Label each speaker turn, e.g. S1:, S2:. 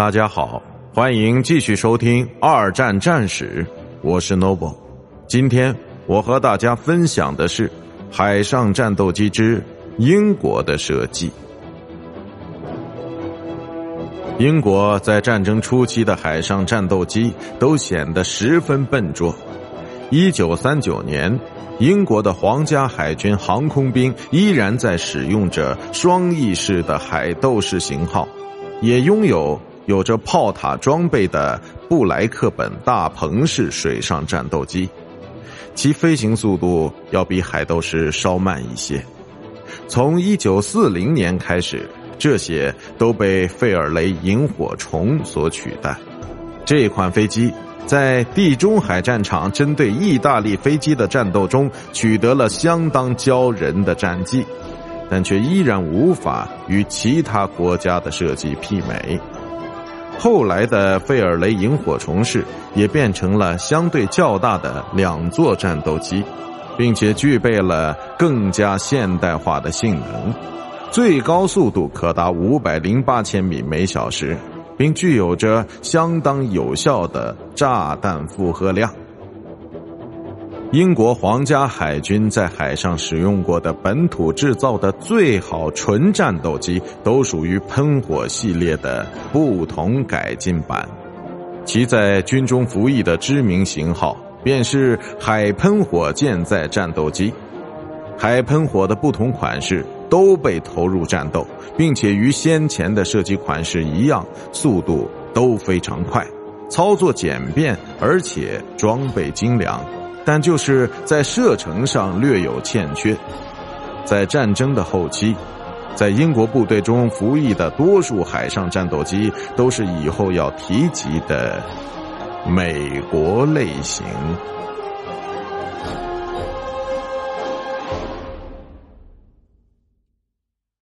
S1: 大家好，欢迎继续收听《二战战史》，我是 Noble。今天我和大家分享的是海上战斗机之英国的设计。英国在战争初期的海上战斗机都显得十分笨拙。一九三九年，英国的皇家海军航空兵依然在使用着双翼式的海斗式型号，也拥有有着炮塔装备的布莱克本大鹏式水上战斗机，其飞行速度要比海斗式稍慢一些。从一九四零年开始。这些都被费尔雷萤火虫所取代。这款飞机在地中海战场针对意大利飞机的战斗中取得了相当骄人的战绩，但却依然无法与其他国家的设计媲美。后来的费尔雷萤火虫式也变成了相对较大的两座战斗机，并且具备了更加现代化的性能。最高速度可达五百零八千米每小时，并具有着相当有效的炸弹负荷量。英国皇家海军在海上使用过的本土制造的最好纯战斗机，都属于喷火系列的不同改进版。其在军中服役的知名型号，便是海喷火舰载战斗机。海喷火的不同款式。都被投入战斗，并且与先前的设计款式一样，速度都非常快，操作简便，而且装备精良，但就是在射程上略有欠缺。在战争的后期，在英国部队中服役的多数海上战斗机都是以后要提及的美国类型。